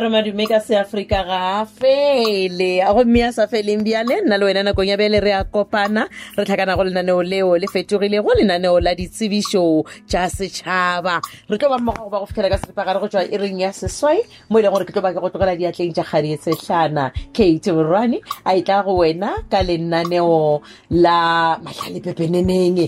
re madume ka seaforika ga fele. A gomme a sa feleng bjale nna le wena nakong ya bjale re a kopana re tlhakana go lenaneo leo le fetogile go lenaneo la ditsebišo tša setšhaba. Re tlo ba mmoga go ba go fitlhela ka seripagare go tswa e reng ya seswai mo e leng gore ke tlo ba ke go tlogela diatleng tša kgadi e setlhana kate borwane a e tla go wena ka lenaneo la mahlale pepeneneng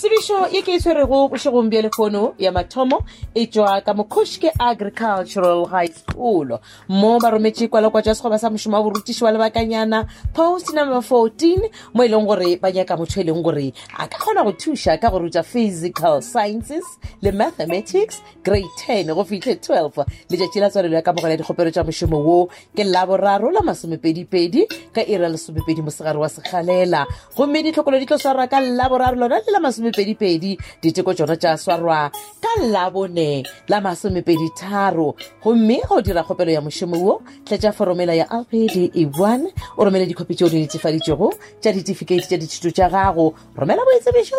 tsebišo ye ke e tshwerego bošegong bja lefono ya mathomo e tšwa ka mokoške agricultural high school mo ba rometše kwalokwa tša sekgoba sa mošomo wa borutiši wa lebakanyana post number 14 mo e leng gore ba nyaka motho e leng gore a ka kgona go thuša ka go ruta physical sciences le mathematics grade 10 go fitlhe 12 letšatši la tswalelo ya kamogela dikgopelo tša mošomo wo ke laboraro la masomepedipedi ka ira lesomepedi mosegare wa sekgalela. Gomme ditlhokolo di tlo swarwa ka laboraro lona le la masomepedipedi diteko tsona tša swarwa ka labone la masomepedi tharo. Gomme go dira kgopelo ya mošomo wo tletša foromela ya lpd e1 o romele dikhopi tšeo di netefaditšego tša ditefikeiti tša dithuto tša gago. Romela boetsebišo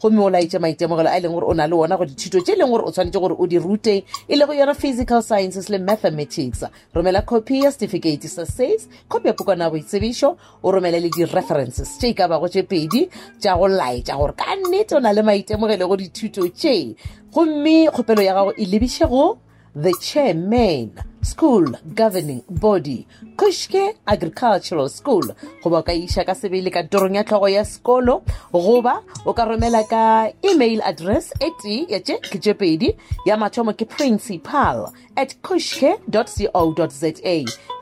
gomme o laetše maitemogelo a e leng gore o na le wona go dithuto tše e leng gore o tshwanetse gore o di rute. E le go yona physical sciences le mathematics. Romela copy ya certificate sa sas copy ya pukana boitsebišo. O romele le di-references tše e ka bago tše pedi tša go laetša gore ka nnete o na le maitemogelo go dithuto tše gomme kgopelo ya gago e lebiše go the chairman school governing body kuschke agricultural school. Goba o ka iša ka sebele kantorong ya tlhogo ya sekolo goba o ka romela ka email address e tee ya tše ke tše pedi ya mathomo ke principal at kuschke co za.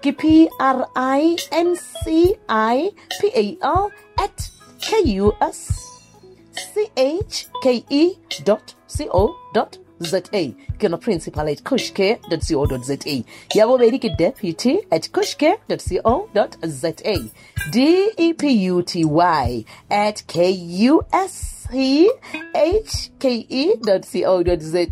Ke p r i n c i p a l at kus chke dot co dot za ke principal at kuschke co za ya bobedi ke deputy at kuschke co za deputy at kushke.co.za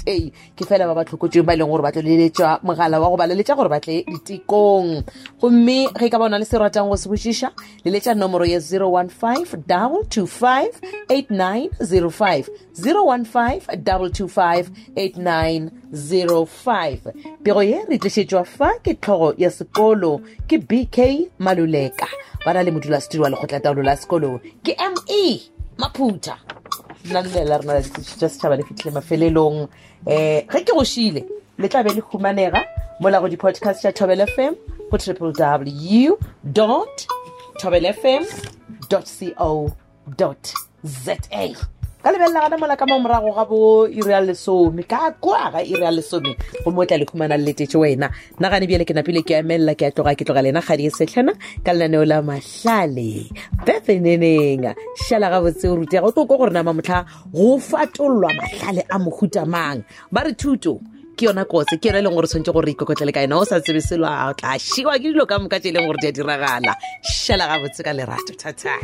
ke fela ba ba tlhokotsweng ba e leng gore ba tlo leletša mogala wa go ba leletša gore ba tle ditekong. Gomme ge ka bona le se ratang go se bošiša leletša nomoro ya 015 225 8905 015 225 8905 pego ye re tlišetšwa fa ke tlhogo ya sekolo ke bk maluleka. Ba na le modulasetulo wa lekgotlataolo la sekolo ke me maphuta nna re rena la setšhaba le fitlhile mafelelong. Um ge ke gošile le tla be le humanega mola go di-podcast tša tobel fm go triple w tobel fm co za ka lebelela gana mola ka mo morago ga bo iria lesome. Ka kwa ga iria lesome? Go o tla le khumana le letetse wena. Nna gane bjele ke napile ke amelela ke a tloga ke tloga lena kgadi e setlhana ka lenaneo la mahlale. Befeneneng šala gabotse o rutega o tlo ko gore nama motlha go fatololwa mahlale a mohutamang ba re thuto ke yona kotse ke yona e leng gore tshwanetse gore ikokotlele ka yona. O sa tsebe selo a tla šiwa ke dilo ka moka tse e leng gore di a diragala. Šala gabotse ka lerato thata